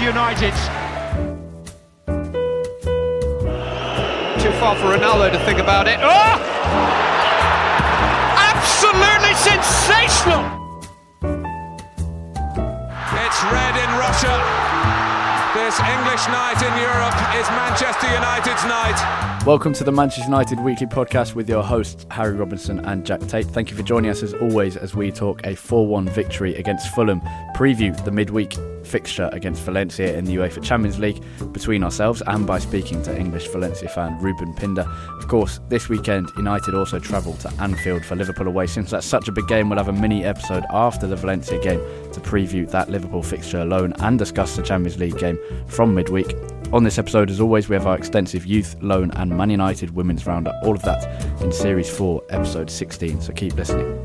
definitely Manchester United's. Too far for Ronaldo to think about it. Oh! Absolutely sensational! It's red in Russia. This English night in Europe is Manchester United's night. Welcome to the Manchester United Weekly Podcast with your hosts, Harry Robinson and Jack Tait. Thank you for joining us as always as we talk a 4 1 victory against Fulham, preview the midweek fixture against Valencia in the UEFA Champions League between ourselves and by speaking to English Valencia fan Reuben Pinder. Of course, this weekend, United also travel to Anfield for Liverpool away. Since that's such a big game, we'll have a mini episode after the Valencia game to preview that Liverpool fixture alone and discuss the Champions League game from midweek. On this episode, as always, we have our extensive youth, loan, and Man United women's roundup. All of that in Series 4, Episode 16. So keep listening.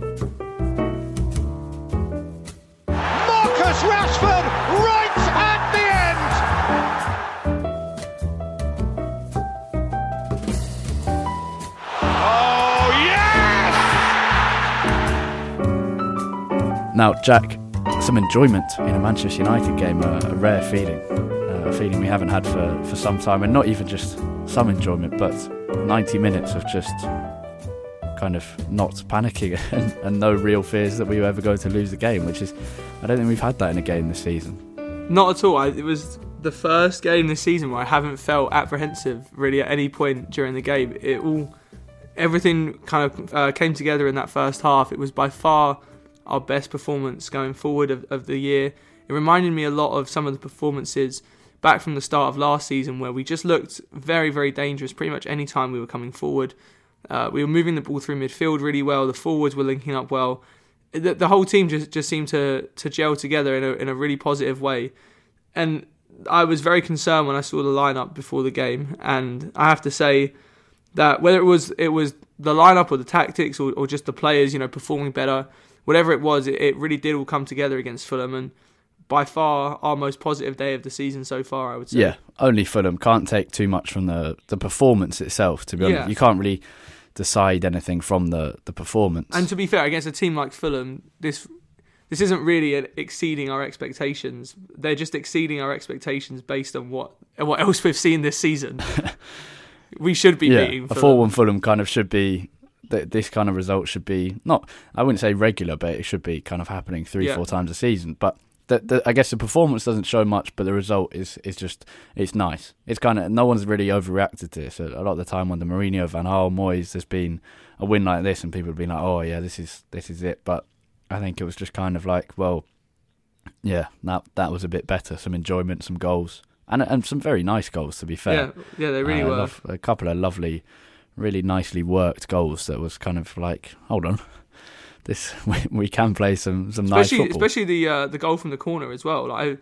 Now, Jack, some enjoyment in a Manchester United game, a, a rare feeling, uh, a feeling we haven't had for, for some time, and not even just some enjoyment, but 90 minutes of just kind of not panicking and, and no real fears that we were ever going to lose the game, which is, I don't think we've had that in a game this season. Not at all. I, it was the first game this season where I haven't felt apprehensive really at any point during the game. It all, everything kind of uh, came together in that first half. It was by far our best performance going forward of, of the year. It reminded me a lot of some of the performances back from the start of last season where we just looked very, very dangerous pretty much any time we were coming forward. Uh, we were moving the ball through midfield really well. The forwards were linking up well. The, the whole team just, just seemed to, to gel together in a, in a really positive way. And I was very concerned when I saw the lineup before the game. And I have to say that whether it was it was the lineup or the tactics or, or just the players, you know, performing better, whatever it was, it, it really did all come together against Fulham. And by far our most positive day of the season so far, I would say. Yeah, only Fulham can't take too much from the, the performance itself, to be honest. Yeah. You can't really decide anything from the, the performance. And to be fair, against a team like Fulham, this this isn't really exceeding our expectations. They're just exceeding our expectations based on what what else we've seen this season. we should be yeah, beating a Fulham. 4 1 Fulham kind of should be. Th- This kind of result should be not, I wouldn't say regular, but it should be kind of happening three, Yeah. four times a season. But the, the, I guess the performance doesn't show much, but the result is is just it's nice. It's kind of no one's really overreacted to this. A a lot of the time under Mourinho, Van Gaal, Moyes, there's been a win like this, and people have been like, "Oh yeah, this is this is it." But I think it was just kind of like, well, yeah, that that was a bit better. Some enjoyment, some goals, and and some very nice goals. To be fair, yeah, yeah, they really Uh, were. lov- a couple of lovely, really nicely worked goals. That was kind of like, hold on, this we, we can play some some nice especially football. especially the uh, the goal from the corner as well. Like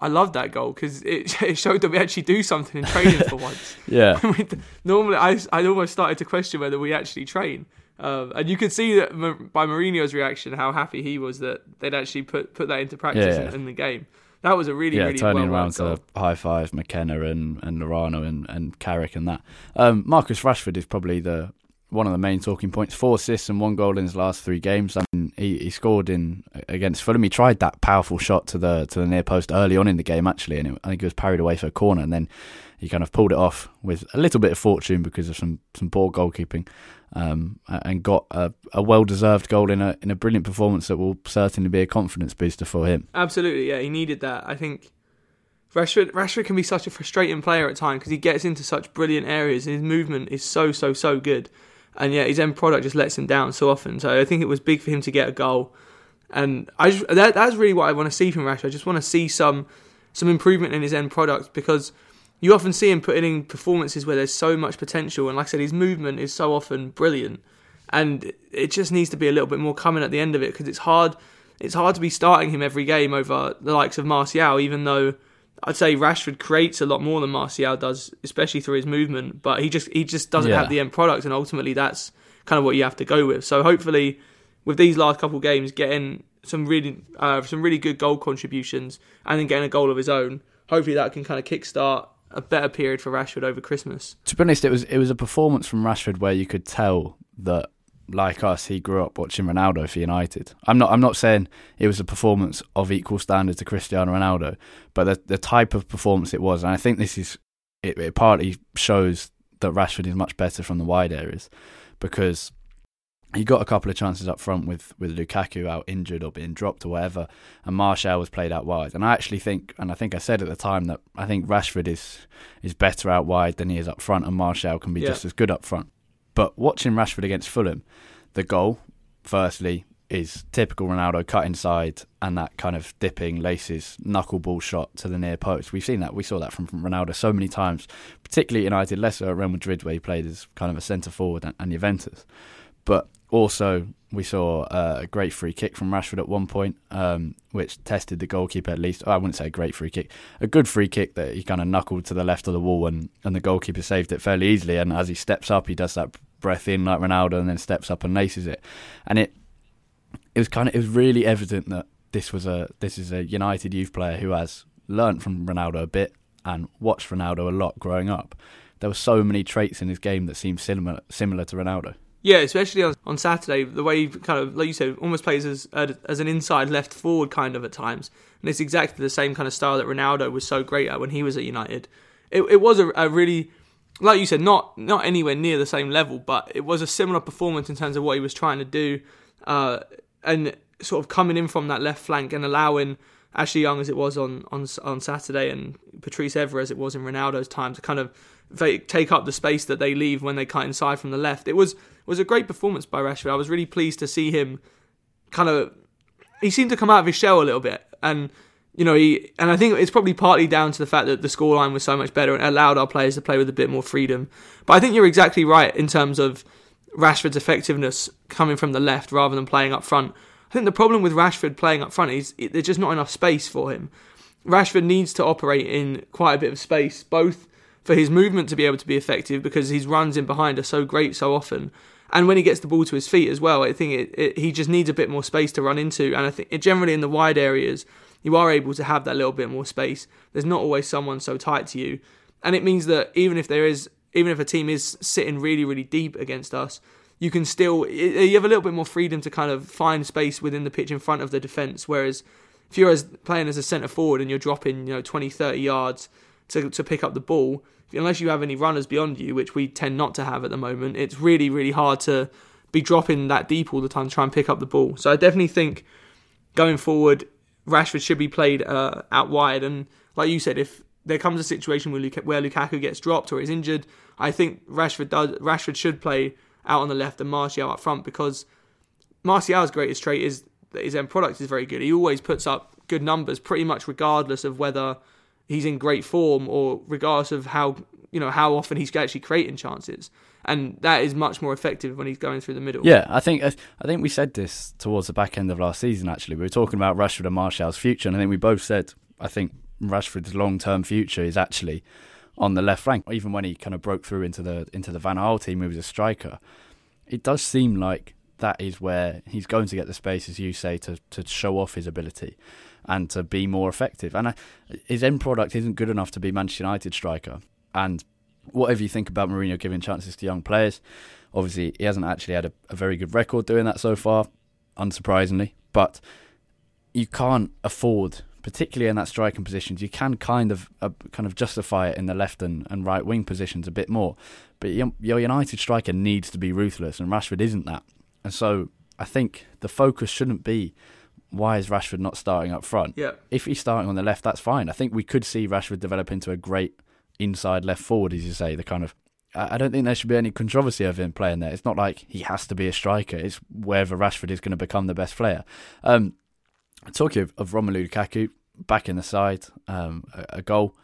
I, I love that goal because it, it showed that we actually do something in training for once. yeah, We- Normally, I I almost started to question whether we actually train. Um, and you could see that by Mourinho's reaction how happy he was that they'd actually put put that into practice Yeah, yeah. in, in the game. That was a really yeah, really turning well around goal. to high five McKenna and and Lorano and and Carrick and that. Um, Marcus Rashford is probably the one of the main talking points. Four assists and one goal in his last three games. I mean, he, he scored in against Fulham. He tried that powerful shot to the to the near post early on in the game actually, and it, I think it was parried away for a corner, and then he kind of pulled it off with a little bit of fortune because of some some poor goalkeeping. Um, and got a, a well deserved goal in a in a brilliant performance that will certainly be a confidence booster for him. Absolutely, yeah, he needed that. I think Rashford Rashford can be such a frustrating player at times because he gets into such brilliant areas and his movement is so so so good, and yet his end product just lets him down so often. So I think it was big for him to get a goal, and I just, that that's really what I want to see from Rashford. I just want to see some some improvement in his end product because you often see him putting in performances where there's so much potential, and like I said, his movement is so often brilliant, and it just needs to be a little bit more coming at the end of it because it's hard. It's hard to be starting him every game over the likes of Martial, even though I'd say Rashford creates a lot more than Martial does, especially through his movement. But he just he just doesn't Yeah. have the end product, and ultimately that's kind of what you have to go with. So hopefully, with these last couple of games, getting some really uh, some really good goal contributions, and then getting a goal of his own, hopefully that can kind of kickstart a better period for Rashford over Christmas. to be honest, it was it was a performance from Rashford where you could tell that, like us, he grew up watching Ronaldo for United. I'm not I'm not saying it was a performance of equal standard to Cristiano Ronaldo, but the the type of performance it was, and I think this is it, it partly shows that Rashford is much better from the wide areas because he got a couple of chances up front with, with Lukaku out injured or being dropped or whatever, and Martial was played out wide. And I actually think, and I think I said at the time that I think Rashford is is better out wide than he is up front, and Martial can be Yeah. just as good up front. But watching Rashford against Fulham, the goal, firstly, is typical Ronaldo cut inside and that kind of dipping laces knuckleball shot to the near post. We've seen that. We saw that from, from Ronaldo so many times, particularly United, less so at Real Madrid where he played as kind of a centre forward and, and Juventus. But also, we saw uh, a great free kick from Rashford at one point, um, which tested the goalkeeper at least. I wouldn't say a great free kick, a good free kick that he kind of knuckled to the left of the wall, and, and the goalkeeper saved it fairly easily. And as he steps up, he does that breath in like Ronaldo, and then steps up and laces it. And it it was kind of it was really evident that this was a this is a United youth player who has learnt from Ronaldo a bit and watched Ronaldo a lot growing up. There were so many traits in his game that seemed similar similar to Ronaldo. Yeah, especially on, on Saturday, the way he kind of, like you said, almost plays as as an inside left forward kind of at times, and it's exactly the same kind of style that Ronaldo was so great at when he was at United. It, it was a, a really, like you said, not not anywhere near the same level, but it was a similar performance in terms of what he was trying to do, uh, and sort of coming in from that left flank and allowing Ashley Young as it was on on on Saturday and Patrice Evra as it was in Ronaldo's time to kind of take up the space that they leave when they cut inside from the left. It was was a great performance by Rashford. I was really pleased to see him kind of he seemed to come out of his shell a little bit and you know he and I think it's probably partly down to the fact that the scoreline was so much better and allowed our players to play with a bit more freedom. But I think you're exactly right in terms of Rashford's effectiveness coming from the left rather than playing up front. I think the problem with Rashford playing up front is there's just not enough space for him. Rashford needs to operate in quite a bit of space, both for his movement to be able to be effective because his runs in behind are so great so often, and when he gets the ball to his feet as well. I think it, it, he just needs a bit more space to run into, and I think generally in the wide areas you are able to have that little bit more space. There's not always someone so tight to you, and it means that even if there is, even if a team is sitting really really deep against us, you can still you have a little bit more freedom to kind of find space within the pitch in front of the defence. Whereas if you're as playing as a centre forward and you're dropping you know 20 30 yards to to pick up the ball, unless you have any runners beyond you, which we tend not to have at the moment, it's really really hard to be dropping that deep all the time to try and pick up the ball. So I definitely think going forward, Rashford should be played uh, out wide. And like you said, if there comes a situation where, Luka- where Lukaku gets dropped or is injured, I think Rashford does. Rashford should play out on the left and Martial up front because Martial's greatest trait is that his end product is very good. He always puts up good numbers, pretty much regardless of whether he's in great form or regardless of how you know how often he's actually creating chances. And that is much more effective when he's going through the middle. Yeah, I think I think we said this towards the back end of last season. Actually, we were talking about Rashford and Martial's future, and I think we both said I think Rashford's long term future is actually on the left flank. Even when he kind of broke through into the into the Van Gaal team, he was a striker. It does seem like that is where he's going to get the space, as you say, to to show off his ability and to be more effective. And uh, his end product isn't good enough to be Manchester United striker. And whatever you think about Mourinho giving chances to young players, obviously he hasn't actually had a, a very good record doing that so far, unsurprisingly. But you can't afford particularly in that striking positions, you can kind of uh, kind of justify it in the left and, and right wing positions a bit more. But your United striker needs to be ruthless, and Rashford isn't that. And so I think the focus shouldn't be why is Rashford not starting up front? Yeah. If he's starting on the left, that's fine. I think we could see Rashford develop into a great inside left forward, as you say. The kind of I don't think there should be any controversy over him playing there. It's not like he has to be a striker. It's wherever Rashford is going to become the best player. Um, Talking of, of Romelu Lukaku, back in the side, um, a, a, goal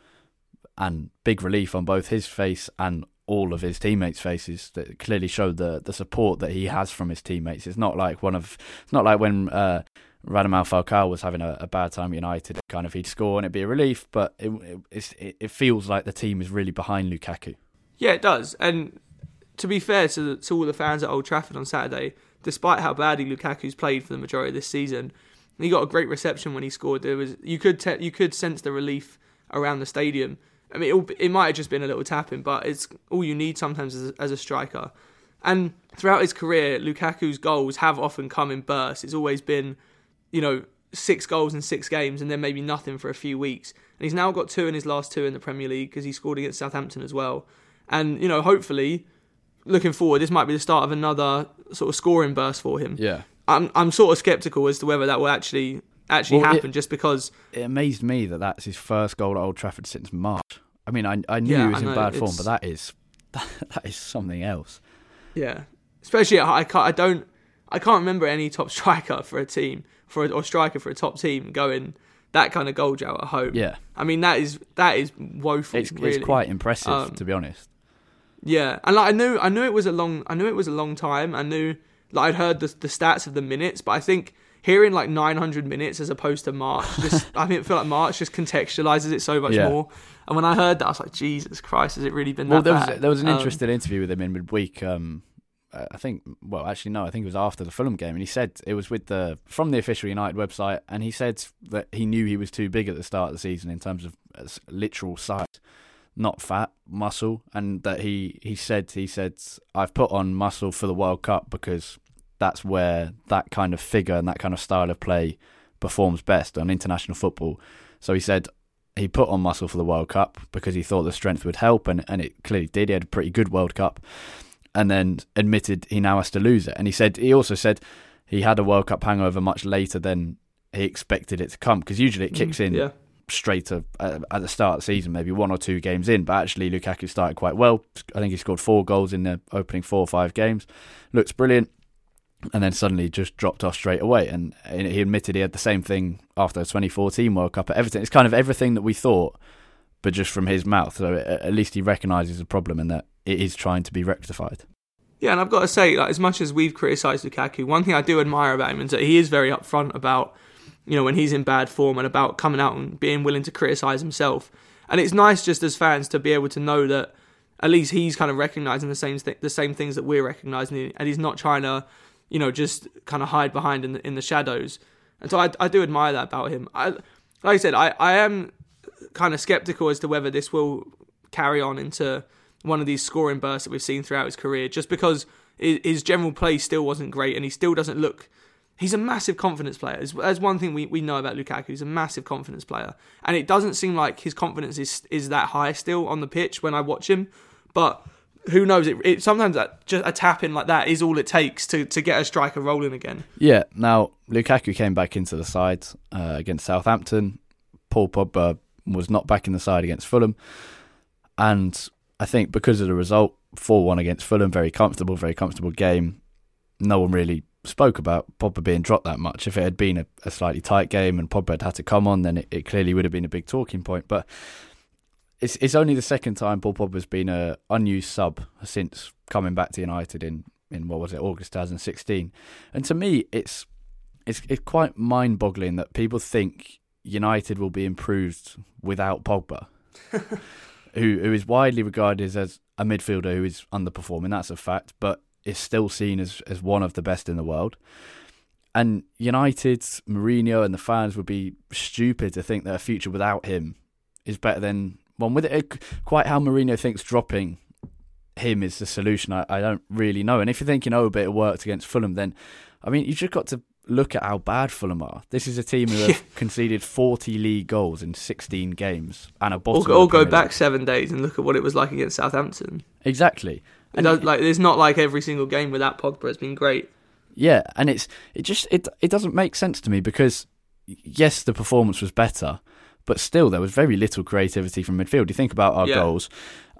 and big relief on both his face and all of his teammates' faces that clearly showed the the support that he has from his teammates. It's not like one of it's not like when uh, Radamel Falcao was having a, a, bad time at United. Kind of he'd score and it'd be a relief, but it, it, it feels like the team is really behind Lukaku. Yeah, it does. And to be fair to, to all the fans at Old Trafford on Saturday, despite how badly Lukaku's played for the majority of this season, he got a great reception when he scored. There was you could te- you could sense the relief around the stadium. I mean, it, it might have just been a little tapping, but it's all you need sometimes as as a striker. And throughout his career, Lukaku's goals have often come in bursts. It's always been, you know, six goals in six games and then maybe nothing for a few weeks. And he's now got two in his last two in the Premier League because he scored against Southampton as well. And, you know, hopefully, looking forward, this might be the start of another sort of scoring burst for him. Yeah. I'm I'm sort of skeptical as to whether that will actually actually well, happen. It, just because it amazed me that that's his first goal at Old Trafford since March. I mean, I I knew yeah, he was in bad form, but that is that, that is something else. Yeah, especially I can't I don't I can't remember any top striker for a team for a, or striker for a top team going that kind of goal drought at home. Yeah, I mean that is that is woeful. It's, really. it's quite impressive um, to be honest. Yeah, and like I knew I knew it was a long I knew it was a long time. I knew like I'd heard the the stats of the minutes, but I think hearing like 900 minutes as opposed to March, just I think I feel like March just contextualizes it so much yeah. more. And when I heard that, I was like, Jesus Christ, has it really been well, that there bad? Was, there was an um, interesting interview with him in midweek. Um, Uh, I think, well, actually, no, I think it was after the Fulham game, and he said it was with the from the official United website, and he said that he knew he was too big at the start of the season in terms of uh, literal size not fat, muscle, and that he he said he said I've put on muscle for the World Cup because that's where that kind of figure and that kind of style of play performs best on international football. So he said he put on muscle for the World Cup because he thought the strength would help, and, and it clearly did. He had a pretty good World Cup, and then admitted he now has to lose it. And he said he also said he had a World Cup hangover much later than he expected it to come because usually it kicks in yeah. straight to, uh, at the start of the season, maybe one or two games in. But actually, Lukaku started quite well. I think he scored four goals in the opening four or five games. Looks brilliant and then suddenly just dropped off straight away. And he admitted he had the same thing after the 2014 World Cup at Everton. It's kind of everything that we thought, but just from his mouth. So at least he recognises the problem and that it is trying to be rectified. Yeah, and I've got to say, like, as much as we've criticised Lukaku, one thing I do admire about him is that he is very upfront about, you know, when he's in bad form and about coming out and being willing to criticise himself. And it's nice just as fans to be able to know that at least he's kind of recognising the same th- the same things that we're recognising, and he's not trying to you know, just kind of hide behind in the, in the shadows. And so I, I do admire that about him. I, like I said, I, I am kind of skeptical as to whether this will carry on into one of these scoring bursts that we've seen throughout his career, just because his general play still wasn't great and he still doesn't look. He's a massive confidence player. As one thing we, we know about Lukaku. He's a massive confidence player. And it doesn't seem like his confidence is, is that high still on the pitch when I watch him. But who knows? It, it sometimes that just a tap in like that is all it takes to, to get a striker rolling again. Yeah. Now Lukaku came back into the side uh, against Southampton. Paul Pogba was not back in the side against Fulham, and I think because of the result, four one against Fulham, very comfortable, very comfortable game. No one really spoke about Pogba being dropped that much. If it had been a, a slightly tight game and Pogba had had to come on, then it, it, clearly would have been a big talking point. But it's it's only the second time Paul Pogba's been a unused sub since coming back to United in, in what was it August 2016, and to me it's it's it's quite mind boggling that people think United will be improved without Pogba, who who is widely regarded as a midfielder who is underperforming. That's a fact, but is still seen as as one of the best in the world. And United's Mourinho and the fans would be stupid to think that a future without him is better than one with it. Quite how Mourinho thinks dropping him is the solution, I, I don't really know. And if you're thinking, oh, but it worked against Fulham, then I mean, you just got to look at how bad Fulham are. This is a team who have conceded 40 league goals in 16 games and a bottom. Or, or go back seven days and look at what it was like against Southampton. Exactly. And does, like, it's not like every single game without Pogba has been great. Yeah, and it's it just it it doesn't make sense to me because yes, the performance was better, but still there was very little creativity from midfield. You think about our yeah. goals,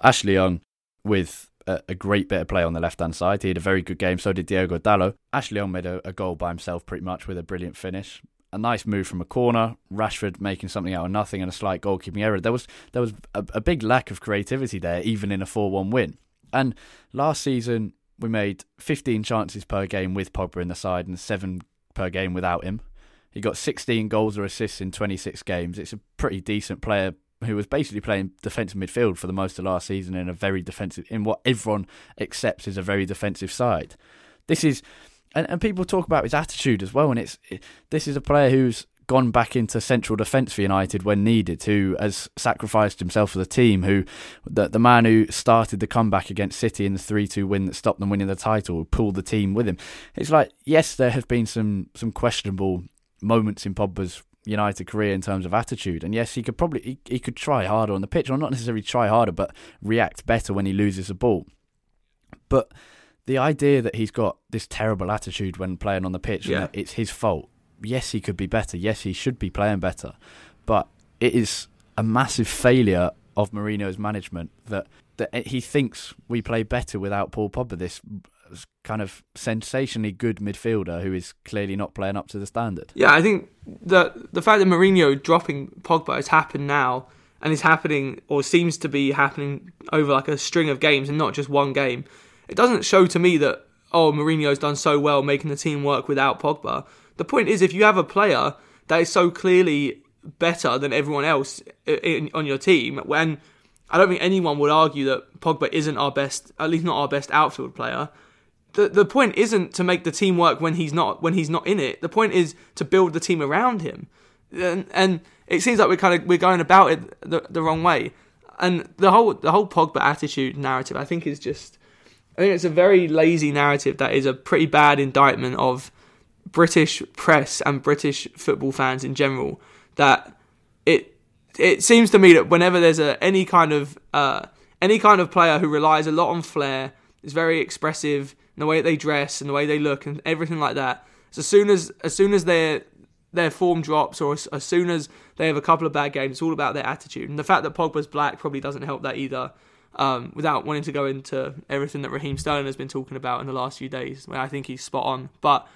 Ashley Young with a, a, great bit of play on the left hand side. He had a very good game. So did Diogo Dalot. Ashley Young made a, a goal by himself, pretty much with a brilliant finish. A nice move from a corner. Rashford making something out of nothing and a slight goalkeeping error. There was there was a, a big lack of creativity there, even in a four one win. And last season we made 15 chances per game with Pogba in the side and seven per game without him. He got 16 goals or assists in 26 games. It's a pretty decent player who was basically playing defensive midfield for the most of last season in a very defensive in what everyone accepts is a very defensive side. This is and, and people talk about his attitude as well and it's it, this is a player who's gone back into central defence for United when needed, who has sacrificed himself for the team, who the the man who started the comeback against City in the three two win that stopped them winning the title, pulled the team with him. It's like yes, there have been some some questionable moments in Pogba's United career in terms of attitude. And yes, he could probably he, he could try harder on the pitch, or not necessarily try harder, but react better when he loses a ball. But the idea that he's got this terrible attitude when playing on the pitch yeah. and it's his fault. Yes, he could be better. Yes, he should be playing better. But it is a massive failure of Mourinho's management that that he thinks we play better without Paul Pogba. This kind of sensationally good midfielder who is clearly not playing up to the standard. Yeah, I think the the fact that Mourinho dropping Pogba has happened now and is happening or seems to be happening over like a string of games and not just one game. It doesn't show to me that oh Mourinho's done so well making the team work without Pogba. The point is if you have a player that is so clearly better than everyone else in, on your team when I don't think anyone would argue that Pogba isn't our best, at least not our best outfield player the the point isn't to make the team work when he's not when he's not in it. The point is to build the team around him, and, and it seems like we're kind of we're going about it the, the wrong way. And the whole the whole Pogba attitude narrative, I think, is just I think it's a very lazy narrative that is a pretty bad indictment of British press and British football fans in general. That it it seems to me that whenever there's a any kind of uh, any kind of player who relies a lot on flair, is very expressive, and the way they dress and the way they look and everything like that. So as soon as as soon as their their form drops or as, as soon as they have a couple of bad games, it's all about their attitude. And the fact that Pogba's black probably doesn't help that either. Um, without wanting to go into everything that Raheem Sterling has been talking about in the last few days, where I think he's spot on. But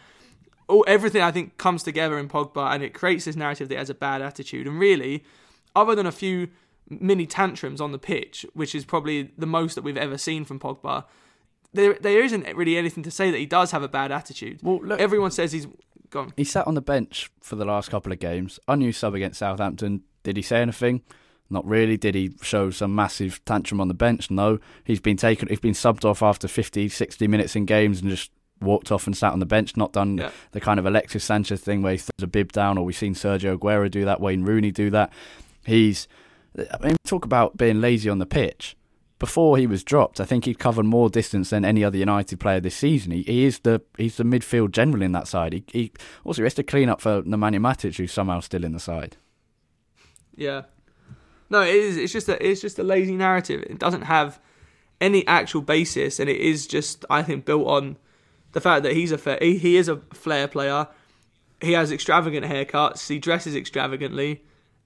all, everything I think comes together in Pogba, and it creates this narrative that he has a bad attitude. And really, other than a few mini tantrums on the pitch, which is probably the most that we've ever seen from Pogba, there there isn't really anything to say that he does have a bad attitude. Well, look, everyone says he's gone. He sat on the bench for the last couple of games. Unused sub against Southampton. Did he say anything? Not really. Did he show some massive tantrum on the bench? No. He's been taken. He's been subbed off after 50, 60 minutes in games and just walked off and sat on the bench. Not done yeah. the kind of Alexis Sanchez thing where he throws a bib down, or we've seen Sergio Aguero do that, Wayne Rooney do that. He's. I mean, talk about being lazy on the pitch before he was dropped, I think he'd covered more distance than any other United player this season. He, he is the he's the midfield general in that side. He, he also he has to clean up for Nemanja Matic, who's somehow still in the side. Yeah, no, it is. It's just a it's just a lazy narrative. It doesn't have any actual basis, and it is just I think built on the fact that he's a he, he is a flair player. He has extravagant haircuts. He dresses extravagantly,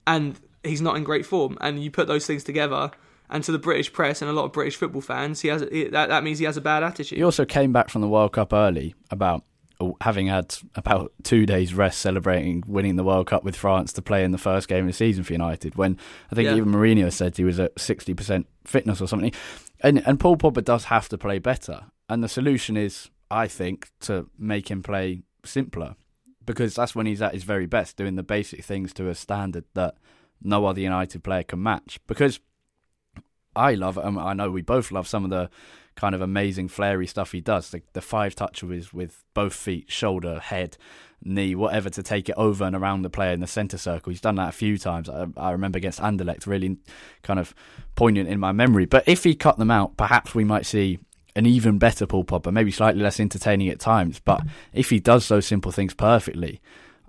and he's not in great form. And you put those things together and to the British press and a lot of British football fans, he has that that means he has a bad attitude. He also came back from the World Cup early, about uh, having had about two days rest celebrating winning the World Cup with France to play in the first game of the season for United. When I think yeah. even Mourinho said he was at sixty percent fitness or something, and and Paul Pogba does have to play better, and the solution is, I think, to make him play simpler, because that's when he's at his very best, doing the basic things to a standard that no other United player can match. Because I love, um, I know we both love some of the kind of amazing flary stuff he does. The, the five touch with his with both feet, shoulder, head, knee, whatever to take it over and around the player in the centre circle. He's done that a few times. I, I remember against Anderlecht, really kind of poignant in my memory. But if he cut them out, perhaps we might see an even better Paul Pogba, maybe slightly less entertaining at times. But if he does those simple things perfectly,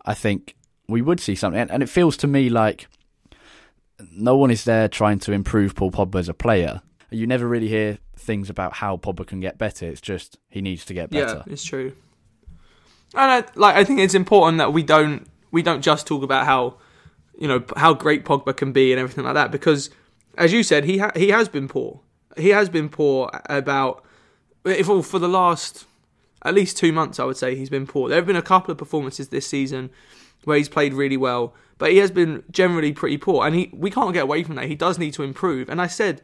I think we would see something. And, and it feels to me like no one is there trying to improve Paul Pogba as a player. You never really hear things about how Pogba can get better. It's just he needs to get better. Yeah, it's true. And I, like I think it's important that we don't we don't just talk about how you know how great Pogba can be and everything like that because as you said he ha- he has been poor. He has been poor about if all for the last at least 2 months I would say he's been poor. There have been a couple of performances this season where he's played really well, but he has been generally pretty poor and he we can't get away from that. He does need to improve. And I said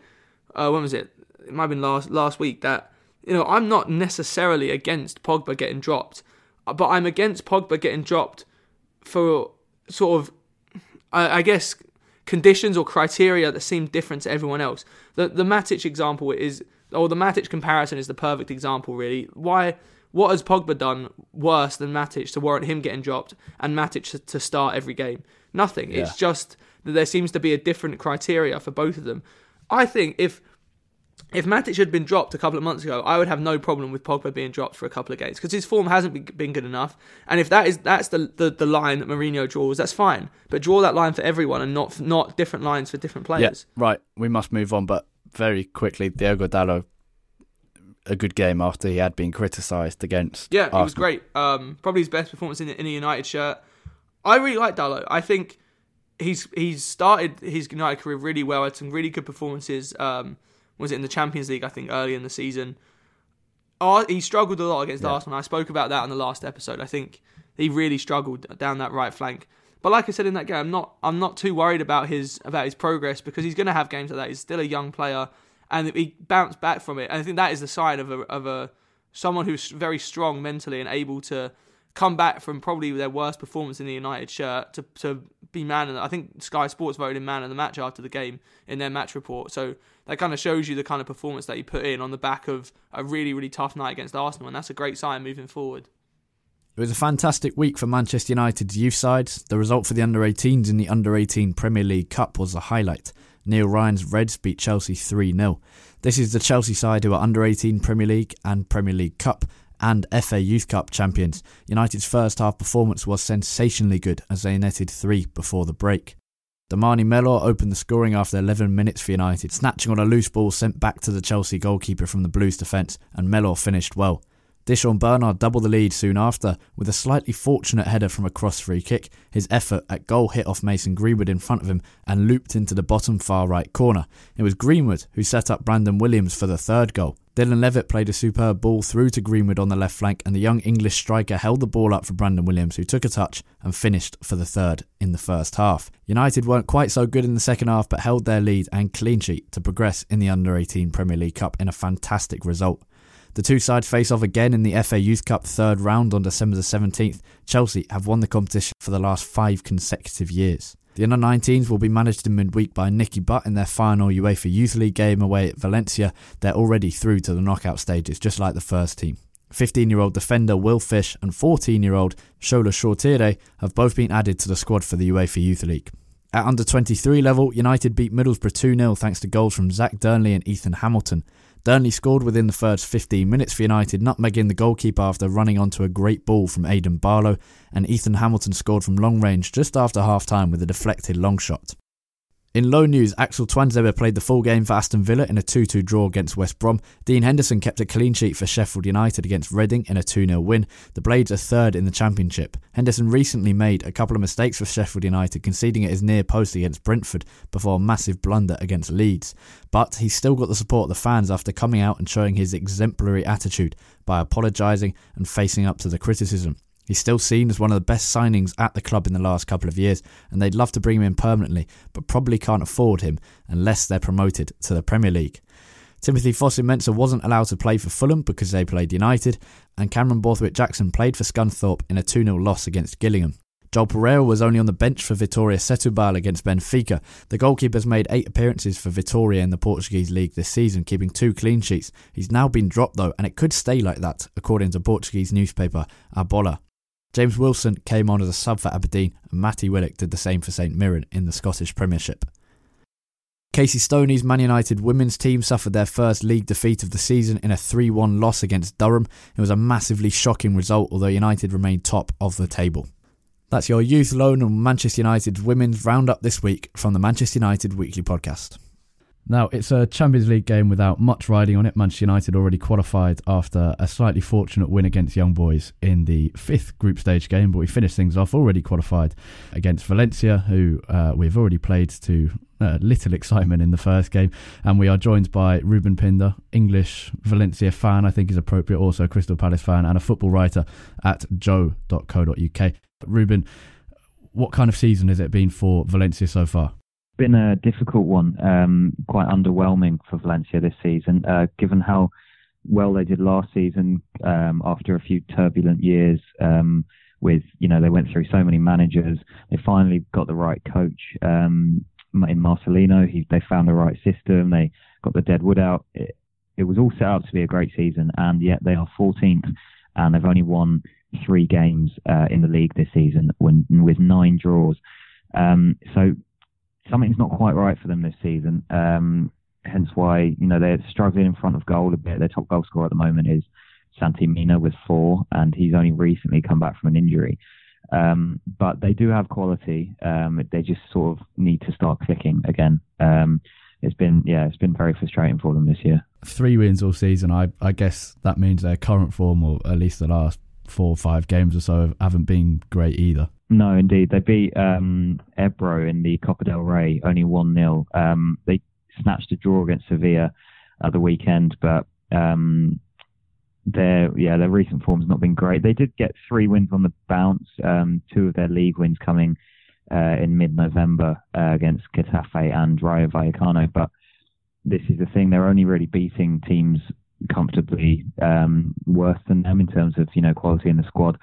uh, when was it? It might have been last last week that you know I'm not necessarily against Pogba getting dropped, but I'm against Pogba getting dropped for sort of I, I guess conditions or criteria that seem different to everyone else. The the Matic example is or the Matic comparison is the perfect example really. Why what has Pogba done worse than Matic to warrant him getting dropped and Matic to start every game? Nothing. Yeah. It's just that there seems to be a different criteria for both of them. I think if if Matic had been dropped a couple of months ago, I would have no problem with Pogba being dropped for a couple of games because his form hasn't been good enough. And if that is that's the, the, the line that Mourinho draws, that's fine. But draw that line for everyone and not not different lines for different players. Yeah, right. We must move on, but very quickly, Diogo Dalot, a good game after he had been criticised against. Yeah, Arsenal. was great. Um, probably his best performance in, in a United shirt. I really like Dalot. I think he's he's started his United career really well. Had some really good performances. Um, was it in the Champions League? I think early in the season. Oh, he struggled a lot against yeah. Arsenal. I spoke about that in the last episode. I think he really struggled down that right flank. But like I said in that game, I'm not I'm not too worried about his about his progress because he's going to have games like that. He's still a young player, and he bounced back from it. And I think that is the sign of a of a someone who's very strong mentally and able to come back from probably their worst performance in the United shirt to to be man. And I think Sky Sports voted him man of the match after the game in their match report. So that kind of shows you the kind of performance that he put in on the back of a really really tough night against Arsenal, and that's a great sign moving forward. It was a fantastic week for Manchester United's youth side. The result for the under 18s in the under 18 Premier League Cup was the highlight. Neil Ryan's Reds beat Chelsea 3 0. This is the Chelsea side who are under 18 Premier League and Premier League Cup and FA Youth Cup champions. United's first half performance was sensationally good as they netted three before the break. D'Mani Mellor opened the scoring after 11 minutes for United, snatching on a loose ball sent back to the Chelsea goalkeeper from the Blues defence, and Mellor finished well. Di'Shon Bernard doubled the lead soon after with a slightly fortunate header from a cross free kick. His effort at goal hit off Mason Greenwood in front of him and looped into the bottom far right corner. It was Greenwood who set up Brandon Williams for the third goal. Dylan Levitt played a superb ball through to Greenwood on the left flank, and the young English striker held the ball up for Brandon Williams, who took a touch and finished for the third in the first half. United weren't quite so good in the second half, but held their lead and clean sheet to progress in the Under 18 Premier League Cup in a fantastic result. The two sides face off again in the FA Youth Cup third round on December the 17th. Chelsea have won the competition for the last five consecutive years. The under 19s will be managed in midweek by Nicky Butt in their final UEFA Youth League game away at Valencia. They're already through to the knockout stages, just like the first team. 15 year old defender Will Fish and 14 year old Shola Shoretire have both been added to the squad for the UEFA Youth League. At under 23 level, United beat Middlesbrough 2 0 thanks to goals from Zak Dearnley and Ethan Hamilton. Dearnley scored within the first 15 minutes for United, nutmegging the goalkeeper after running onto a great ball from Aidan Barlow, and Ethan Hamilton scored from long range just after half time with a deflected long shot. In low news, Axel Tuanzebe played the full game for Aston Villa in a 2 2 draw against West Brom. Dean Henderson kept a clean sheet for Sheffield United against Reading in a 2 0 win. The Blades are third in the Championship. Henderson recently made a couple of mistakes for Sheffield United, conceding at his near post against Brentford before a massive blunder against Leeds. But he's still got the support of the fans after coming out and showing his exemplary attitude by apologising and facing up to the criticism. He's still seen as one of the best signings at the club in the last couple of years, and they'd love to bring him in permanently, but probably can't afford him unless they're promoted to the Premier League. Timothy Fosu-Mensah wasn't allowed to play for Fulham because they played United, and Cameron Borthwick Jackson played for Scunthorpe in a 2 0 loss against Gillingham. Joel Pereira was only on the bench for Vitória Setúbal against Benfica. The goalkeeper's made eight appearances for Vitória in the Portuguese league this season, keeping two clean sheets. He's now been dropped though, and it could stay like that, according to Portuguese newspaper A Bola. James Wilson came on as a sub for Aberdeen, and Matty Willock did the same for St Mirren in the Scottish Premiership. Casey Stoney's Man United women's team suffered their first league defeat of the season in a 3 1 loss against Durham. It was a massively shocking result, although United remained top of the table. That's your youth loan on Manchester United's women's roundup this week from the Manchester United Weekly Podcast. Now, it's a Champions League game without much riding on it. Manchester United already qualified after a slightly fortunate win against Young Boys in the fifth group stage game, but we finished things off already qualified against Valencia, who uh, we've already played to uh, little excitement in the first game. And we are joined by Reuben Pinder, English Valencia fan, I think is appropriate, also Crystal Palace fan, and a football writer at joe.co.uk. Reuben, what kind of season has it been for Valencia so far? Been a difficult one, um, quite underwhelming for Valencia this season, uh, given how well they did last season um, after a few turbulent years. Um, with you know they went through so many managers, they finally got the right coach um, in Marcelino. He, they found the right system. They got the dead wood out. It, it was all set up to be a great season, and yet they are 14th, and they've only won three games uh, in the league this season, when, with nine draws. Um, so something's not quite right for them this season. Um, hence why you know they're struggling in front of goal a bit. Their top goal scorer at the moment is Santi Mina with four, and he's only recently come back from an injury. Um, but they do have quality. Um, they just sort of need to start clicking again. Um, it's been yeah, it's been very frustrating for them this year. Three wins all season. I I guess that means their current form, or at least the last four or five games or so, haven't been great either. No, indeed. They beat um, Ebro in the Copa del Rey only 1 0. Um, they snatched a draw against Sevilla at the weekend, but um, their yeah their recent form's not been great. They did get three wins on the bounce, um, two of their league wins coming uh, in mid-November uh, against Getafe and Rayo Vallecano. But this is the thing; they're only really beating teams comfortably um, worse than them in terms of you know quality in the squad.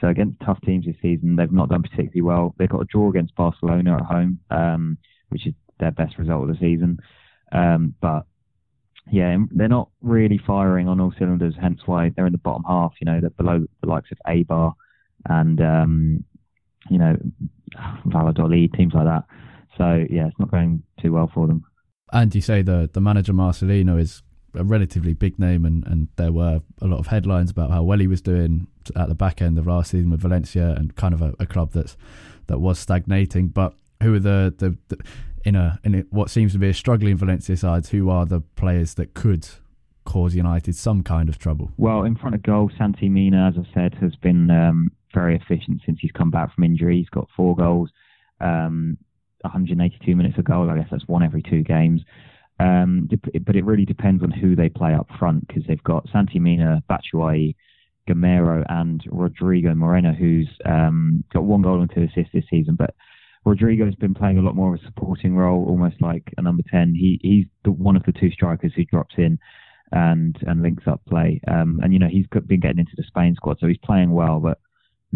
So against tough teams this season, they've not done particularly well. They've got a draw against Barcelona at home, um, which is their best result of the season. Um, but yeah, they're not really firing on all cylinders. Hence why they're in the bottom half. You know, they're below the likes of Eibar and um, you know Valladolid, teams like that. So yeah, it's not going too well for them. And you say the the manager Marcelino is a relatively big name, and, and there were a lot of headlines about how well he was doing at the back end of last season with Valencia, and kind of a, a club that's that was stagnating. But who are the, the, the in a in a, what seems to be a struggling Valencia side? Who are the players that could cause United some kind of trouble? Well, in front of goal, Santi Mina, as I said, has been um, very efficient since he's come back from injury. He's got four goals, um, 182 minutes of goal. I guess that's one every two games. Um, but it really depends on who they play up front because they've got Santi Mina, Batshuayi, Gameiro, and Rodrigo Moreno, who's um, got one goal and two assists this season. But Rodrigo's been playing a lot more of a supporting role, almost like a number 10. He, he's the, one of the two strikers who drops in and and links up play. Um, and, you know, he's been getting into the Spain squad, so he's playing well, but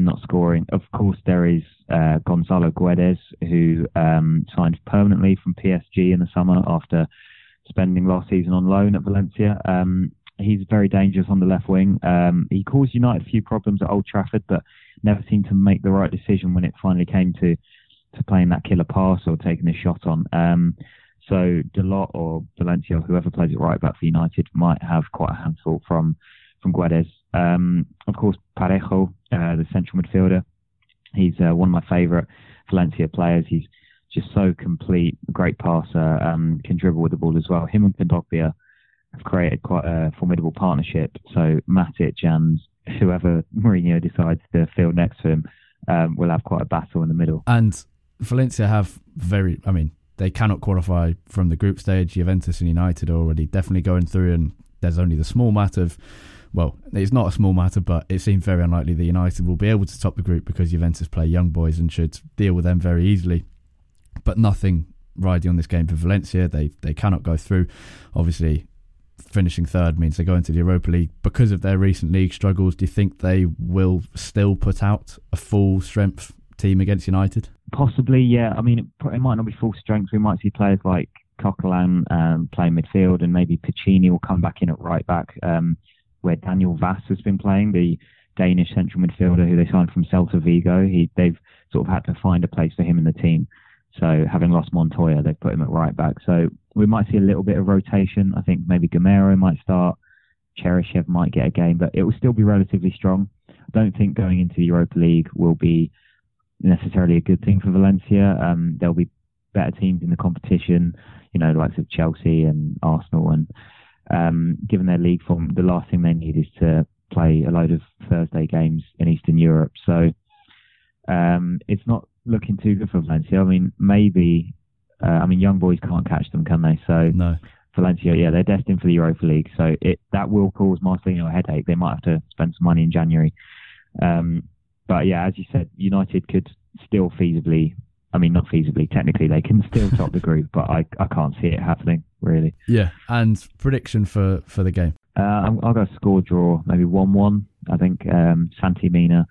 not scoring. Of course, there is uh, Gonzalo Guedes, who um, signed permanently from PSG in the summer after spending last season on loan at Valencia. Um, he's very dangerous on the left wing. Um, he caused United a few problems at Old Trafford, but never seemed to make the right decision when it finally came to to playing that killer pass or taking a shot on. Um, so Dalot or Valencia, whoever plays it right back for United, might have quite a handful from from Guedes. Um, of course, Parejo, uh, the central midfielder, he's uh, one of my favourite Valencia players. He's just so complete, great passer, um, can dribble with the ball as well. Him and Kondogbia have created quite a formidable partnership. So Matic and whoever Mourinho decides to field next to him um, will have quite a battle in the middle. And Valencia have very, I mean, they cannot qualify from the group stage. Juventus and United are already definitely going through, and there's only the small matter of, well, it's not a small matter, but it seems very unlikely that United will be able to top the group because Juventus play young boys and should deal with them very easily. But nothing riding on this game for Valencia. They they cannot go through. Obviously, finishing third means they go into the Europa League because of their recent league struggles. Do you think they will still put out a full strength team against United? Possibly, yeah. I mean, it, it might not be full strength. We might see players like Coquelin um, playing midfield, and maybe Piccini will come back in at right back, um, where Daniel Wass has been playing, the Danish central midfielder who they signed from Celta Vigo. He, they've sort of had to find a place for him in the team. So having lost Montoya, they've put him at right back. So we might see a little bit of rotation. I think maybe Gameiro might start. Cheryshev might get a game, but it will still be relatively strong. I don't think going into the Europa League will be necessarily a good thing for Valencia. Um, there'll be better teams in the competition, you know, the likes of Chelsea and Arsenal. And um, given their league form, the last thing they need is to play a load of Thursday games in Eastern Europe. So um, it's not looking too good for Valencia. I mean, maybe, uh, I mean, young boys can't catch them, can they? So no. Valencia, yeah, they're destined for the Europa League. So it that will cause Marcelino a headache. They might have to spend some money in January. Um, but yeah, as you said, United could still feasibly. I mean, not feasibly. Technically, they can still top the group, but I, I can't see it happening really. Yeah, and prediction for for the game. Uh, I'll go score draw, maybe one-one. I think um, Santi Mina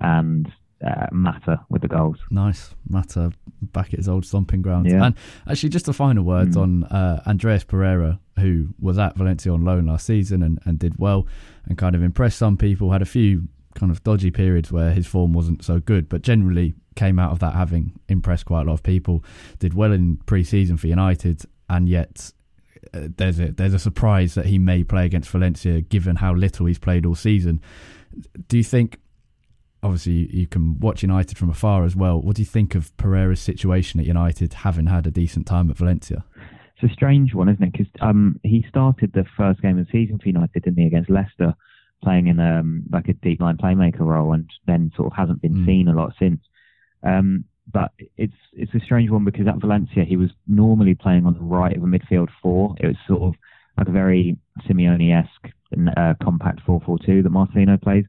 and uh, Mata with the goals. Nice. Mata back at his old stomping grounds. Yeah. And actually, just a final word Mm. on uh, Andreas Pereira, who was at Valencia on loan last season and, and did well and kind of impressed some people. Had a few kind of dodgy periods where his form wasn't so good, but generally came out of that having impressed quite a lot of people. Did well in pre season for United, and yet. Uh, there's a there's a surprise that he may play against Valencia, given how little he's played all season. Do you think obviously you, you can watch United from afar as well. What do you think of Pereira's situation at United, having had a decent time at Valencia? It's a strange one, isn't it? Because um, he started the first game of the season for United, didn't he, against Leicester, playing in um, like a deep line playmaker role, and then sort of hasn't been Mm. seen a lot since. Um, but it's it's a strange one because at Valencia he was normally playing on the right of a midfield four. It was sort of like a very Simeone-esque uh, compact 4-4-2 that Marcelino plays.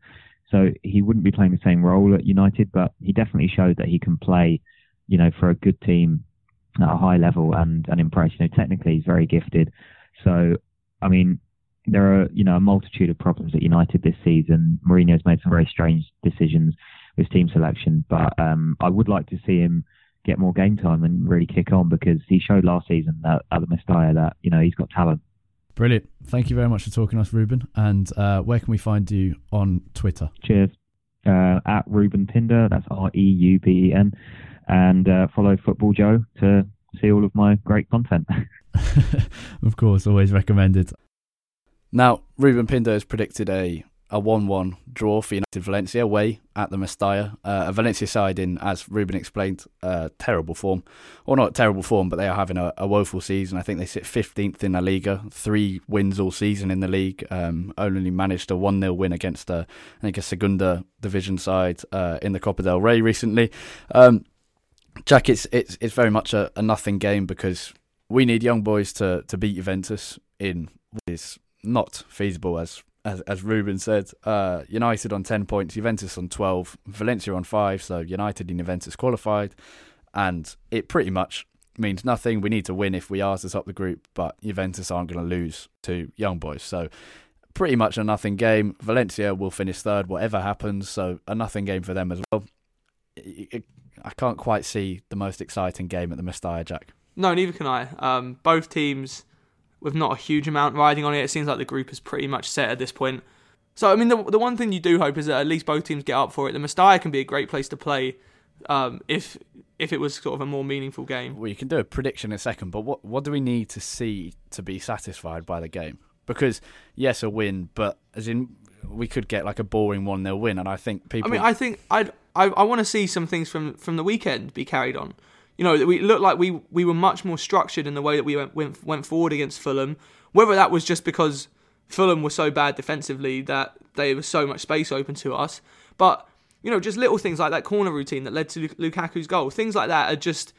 So he wouldn't be playing the same role at United, but he definitely showed that he can play, you know, for a good team at a high level and, and impress. You know, technically he's very gifted. So, I mean, there are, you know, a multitude of problems at United this season. Mourinho's made some very strange decisions with team selection, but um, I would like to see him get more game time and really kick on because he showed last season that at the Mestalla that, you know, he's got talent. Brilliant. Thank you very much for talking to us, Reuben. And uh, where can we find you on Twitter? Cheers. Uh, at Reuben Pinder, that's R E U B E N, and uh, follow Football Joe to see all of my great content. of course, always recommended. Now, Reuben Pinder has predicted a a 1 1 draw for United Valencia away at the Mestalla. Uh, a Valencia side in, as Reuben explained, uh, terrible form. Or not terrible form, but they are having a, a woeful season. I think they sit 15th in La Liga, three wins all season in the league. Um, only managed a 1 0 win against, a, I think, a Segunda division side uh, in the Copa del Rey recently. Um, Jack, it's, it's, it's very much a, a nothing game because we need young boys to, to beat Juventus in what is not feasible as as, as Reuben said, uh, United on 10 points, Juventus on 12, Valencia on 5, so United and Juventus qualified. And it pretty much means nothing. We need to win if we are to top the group, but Juventus aren't going to lose to Young Boys. So pretty much a nothing game. Valencia will finish third, whatever happens, so a nothing game for them as well. I can't quite see the most exciting game at the Mestalla, Jack. No, neither can I. Um, both teams with not a huge amount riding on it. It seems like the group is pretty much set at this point. So, I mean, the, the one thing you do hope is that at least both teams get up for it. The Mestalla can be a great place to play um, if if it was sort of a more meaningful game. Well, you can do a prediction in a second, but what what do we need to see to be satisfied by the game? Because yes, a win, but as in we could get like a boring one 0 win, and I think people. I mean, I think I'd, I I want to see some things from from the weekend be carried on. You know, we looked like we we were much more structured in the way that we went went, went forward against Fulham. Whether that was just because Fulham were so bad defensively that there was so much space open to us, but you know, just little things like that corner routine that led to Lukaku's goal, things like that are just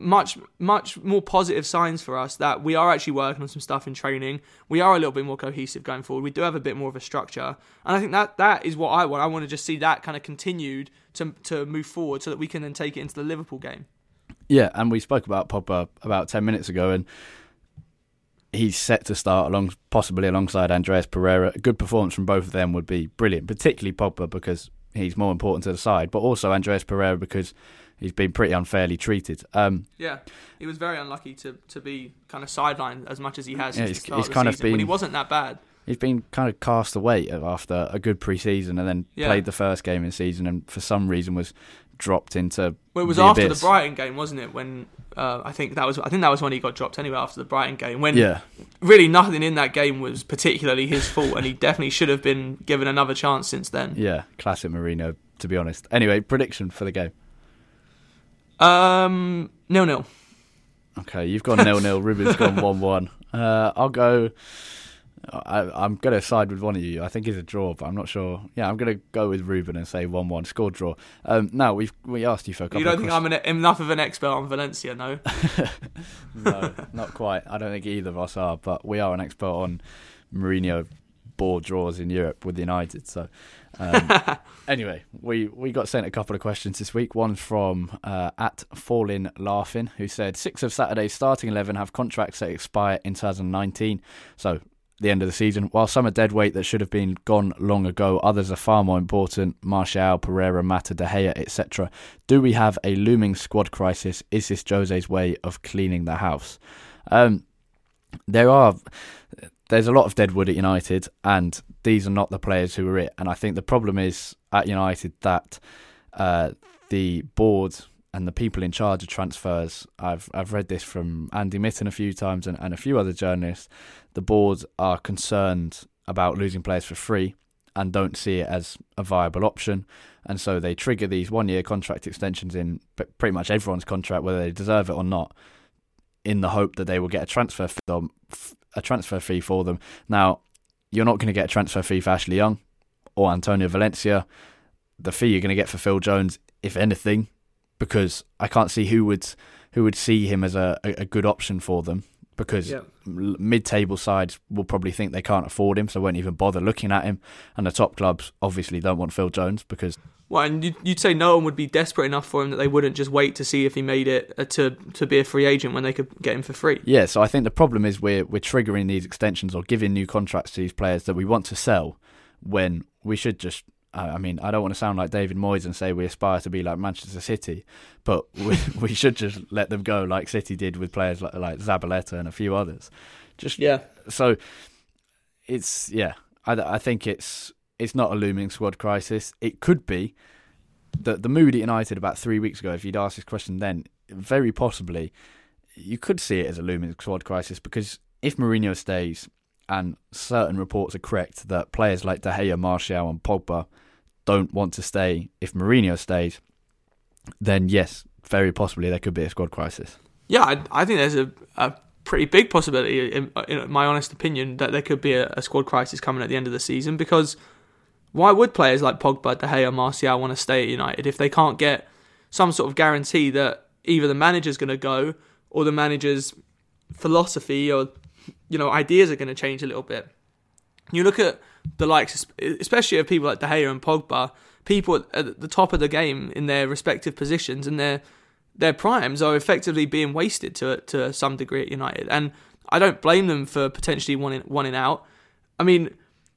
much much more positive signs for us that we are actually working on some stuff in training. We are a little bit more cohesive going forward. We do have a bit more of a structure, and I think that that is what I want. I want to just see that kind of continued to to move forward so that we can then take it into the Liverpool game. Yeah, and we spoke about Pogba about ten minutes ago, and he's set to start along possibly alongside Andreas Pereira. A good performance from both of them would be brilliant, particularly Pogba because he's more important to the side, but also Andreas Pereira because he's been pretty unfairly treated. Um, yeah, he was very unlucky to, to be kind of sidelined as much as he has. Yeah, he's, he's kind of been. But he wasn't that bad. He's been kind of cast away after a good pre-season, and then yeah. played the first game in season, and for some reason was dropped into. Well, it was the after abyss. the Brighton game, wasn't it? When uh, I think that was I think that was when he got dropped anyway after the Brighton game. When yeah. really nothing in that game was particularly his fault, and he definitely should have been given another chance since then. Yeah, classic Mourinho, to be honest. Anyway, prediction for the game. Um, nil nil. Okay, you've gone nil nil. Reuben's gone one one. Uh, I'll go. I, am going to side with one of you. I think it's a draw, but I'm not sure. Yeah, I'm going to go with Reuben and say one-one score draw. Um, now we've we asked you for a couple. Of questions. You don't think I'm an, enough of an expert on Valencia, no? no, not quite. I don't think either of us are, but we are an expert on Mourinho board draws in Europe with the United. So um, anyway, we we got sent a couple of questions this week. One from uh, at Fallin Laughing, who said six of Saturday's starting eleven have contracts that expire in 2019. So the end of the season. While some are dead weight that should have been gone long ago, others are far more important. Martial, Pereira, Mata, De Gea, etc. Do we have a looming squad crisis? Is this Jose's way of cleaning the house? Um, there are. There's a lot of deadwood at United, and these are not the players who are it. And I think the problem is at United that uh, the board and the people in charge of transfers, I've I've read this from Andy Mitten a few times and, and a few other journalists. The board are concerned about losing players for free and don't see it as a viable option, and so they trigger these one-year contract extensions in pretty much everyone's contract, whether they deserve it or not, in the hope that they will get a transfer fee, a transfer fee for them. Now, you're not going to get a transfer fee for Ashley Young or Antonio Valencia. The fee you're going to get for Phil Jones, if anything, because I can't see who would who would see him as a, a, good option for them because yeah. mid-table sides will probably think they can't afford him, so won't even bother looking at him. And the top clubs obviously don't want Phil Jones because. Well, and you'd say no one would be desperate enough for him that they wouldn't just wait to see if he made it uh, to to be a free agent when they could get him for free. Yeah, so I think the problem is we're we're triggering these extensions or giving new contracts to these players that we want to sell when we should just I mean, I don't want to sound like David Moyes and say we aspire to be like Manchester City, but we we should just let them go like City did with players like, like Zabaleta and a few others. Just yeah. So it's yeah. I, I think it's it's not a looming squad crisis. It could be. The the mood at United about three weeks ago, if you'd asked this question then, very possibly you could see it as a looming squad crisis because if Mourinho stays and certain reports are correct that players like De Gea, Martial, and Pogba don't want to stay, if Mourinho stays, then yes, very possibly there could be a squad crisis. Yeah, I, I think there's a, a, pretty big possibility, in, in, my honest opinion, that there could be a, a, squad crisis coming at the end of the season because why would players like Pogba, De Gea, Martial want to stay at United if they can't get some sort of guarantee that either the manager's going to go or the manager's philosophy or you know ideas are going to change a little bit. You look at the likes, especially of people like De Gea and Pogba, people at the top of the game in their respective positions and their their primes are effectively being wasted to to some degree at United, and I don't blame them for potentially wanting wanting out. I mean,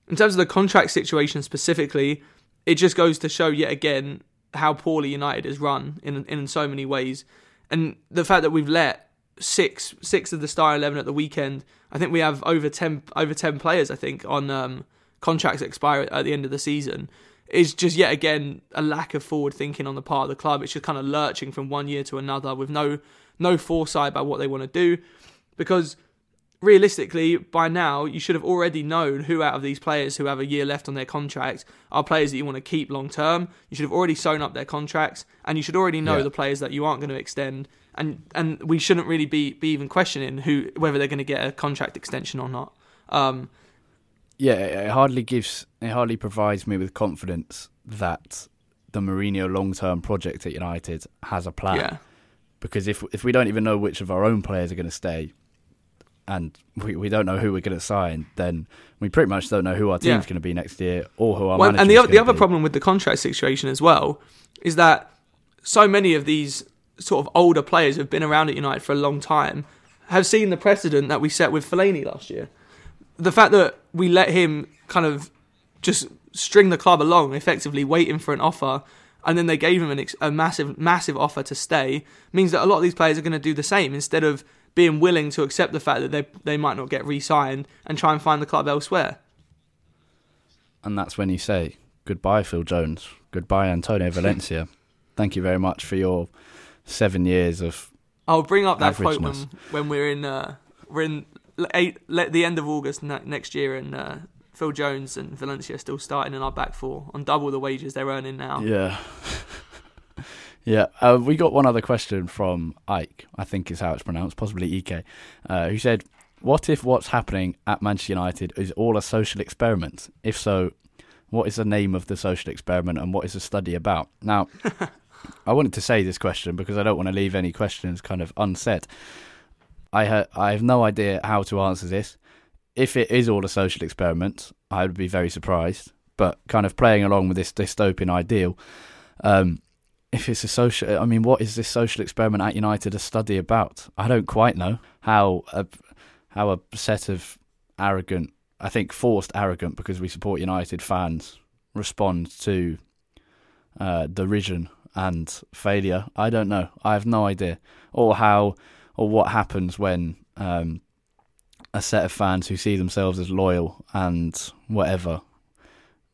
in terms of the contract situation specifically, it just goes to show yet again how poorly United is run in in so many ways, and the fact that we've let six six of the star eleven at the weekend. I think we have over ten over ten players. I think on um, contracts expire at the end of the season is just yet again a lack of forward thinking on the part of the club. It's just kind of lurching from one year to another with no no foresight about what they want to do. Because realistically, by now you should have already known who out of these players who have a year left on their contract are players that you want to keep long term. You should have already sewn up their contracts, and you should already know yeah. the players that you aren't going to extend. And and we shouldn't really be be even questioning who whether they're going to get a contract extension or not. Um, yeah, it hardly gives, it hardly provides me with confidence that the Mourinho long term project at United has a plan. Yeah. Because if if we don't even know which of our own players are going to stay, and we, we don't know who we're going to sign, then we pretty much don't know who our team's Yeah. going to be next year or who our Well, and the other, the other be. problem with the contract situation as well is that so many of these sort of older players who've been around at United for a long time have seen the precedent that we set with Fellaini last year. The fact that we let him kind of just string the club along, effectively waiting for an offer, and then they gave him ex- a massive, massive offer to stay, means that a lot of these players are going to do the same instead of being willing to accept the fact that they they might not get re-signed and try and find the club elsewhere. And that's when you say goodbye, Phil Jones. Goodbye, Antonio Valencia. Thank you very much for your seven years of. I'll bring up that quote when, when we're in uh, we're in eight, let the end of August ne- next year, and uh, Phil Jones and Valencia still starting in our back four on double the wages they're earning now. Yeah. yeah. Uh, we got one other question from Ike, I think is how it's pronounced, possibly Ike, uh, who said, What if what's happening at Manchester United is all a social experiment? If so, what is the name of the social experiment and what is the study about? Now, I wanted to say this question because I don't want to leave any questions kind of unsaid. I ha- I have no idea how to answer this. If it is all a social experiment, I would be very surprised. But kind of playing along with this dystopian ideal, um, if it's a social, I mean, what is this social experiment at United a study about? I don't quite know how a how a set of arrogant, I think forced arrogant because we support United fans respond to uh, derision and failure. I don't know. I have no idea, or how, or what happens when um, a set of fans who see themselves as loyal and whatever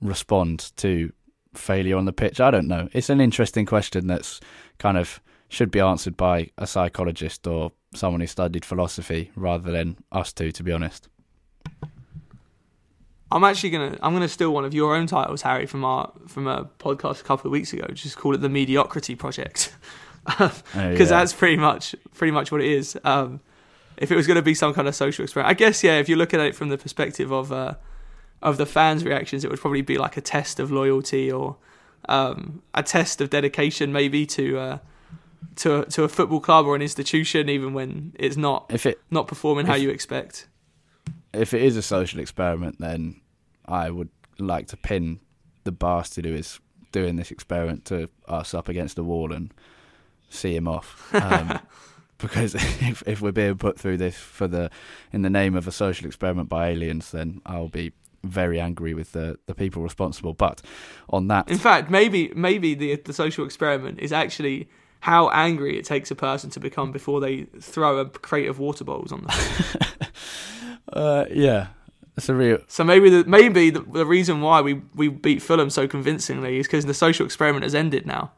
respond to failure on the pitch. I don't know. It's an interesting question that's kind of should be answered by a psychologist or someone who studied philosophy rather than us two, to be honest. I'm actually gonna I'm gonna steal one of your own titles, Harry, from our from a podcast a couple of weeks ago. Just call it the Mediocrity Project, because Oh, yeah. that's pretty much pretty much what it is. Um, if it was going to be some kind of social experiment, I guess yeah. If you look at it from the perspective of uh, of the fans' reactions, it would probably be like a test of loyalty or um, a test of dedication, maybe to uh, to a, to a football club or an institution, even when it's not If it not performing how you expect. If it is a social experiment, then I would like to pin the bastard who is doing this experiment to us up against the wall and see him off. Um, because if if we're being put through this for the in the name of a social experiment by aliens, then I'll be very angry with the the people responsible. But on that, In fact, maybe maybe the the social experiment is actually how angry it takes a person to become before they throw a crate of water bottles on them. uh, yeah, it's a real so maybe the maybe the, the reason why we we beat Fulham so convincingly is because the social experiment has ended now.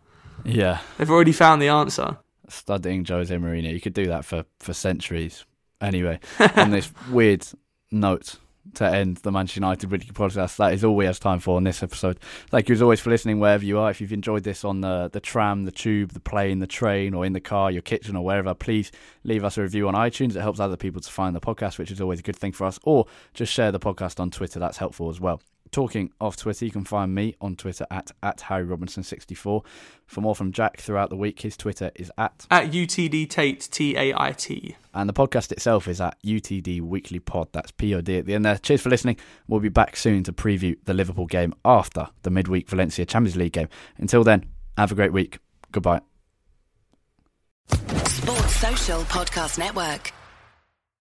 yeah. They've already found the answer. studying Jose Mourinho. You could do that for, for centuries. Anyway, on this weird note to end the Manchester United Weekly podcast, that is all we have time for on this episode. Thank you as always for listening wherever you are. If you've enjoyed this on the, the tram, the tube, the plane, the train, or in the car, your kitchen, or wherever, please leave us a review on iTunes. It helps other people to find the podcast, which is always a good thing for us. Or just share the podcast on Twitter. That's helpful as well. Talking of Twitter, you can find me on Twitter at, at Harry Robinson64. For more from Jack throughout the week, his Twitter is at At UTD Tait T A I T. and the podcast itself is at UTD Weekly Pod. That's POD at the end there. Cheers for listening. We'll be back soon to preview the Liverpool game after the midweek Valencia Champions League game. Until then, have a great week. Goodbye. Sports Social Podcast Network.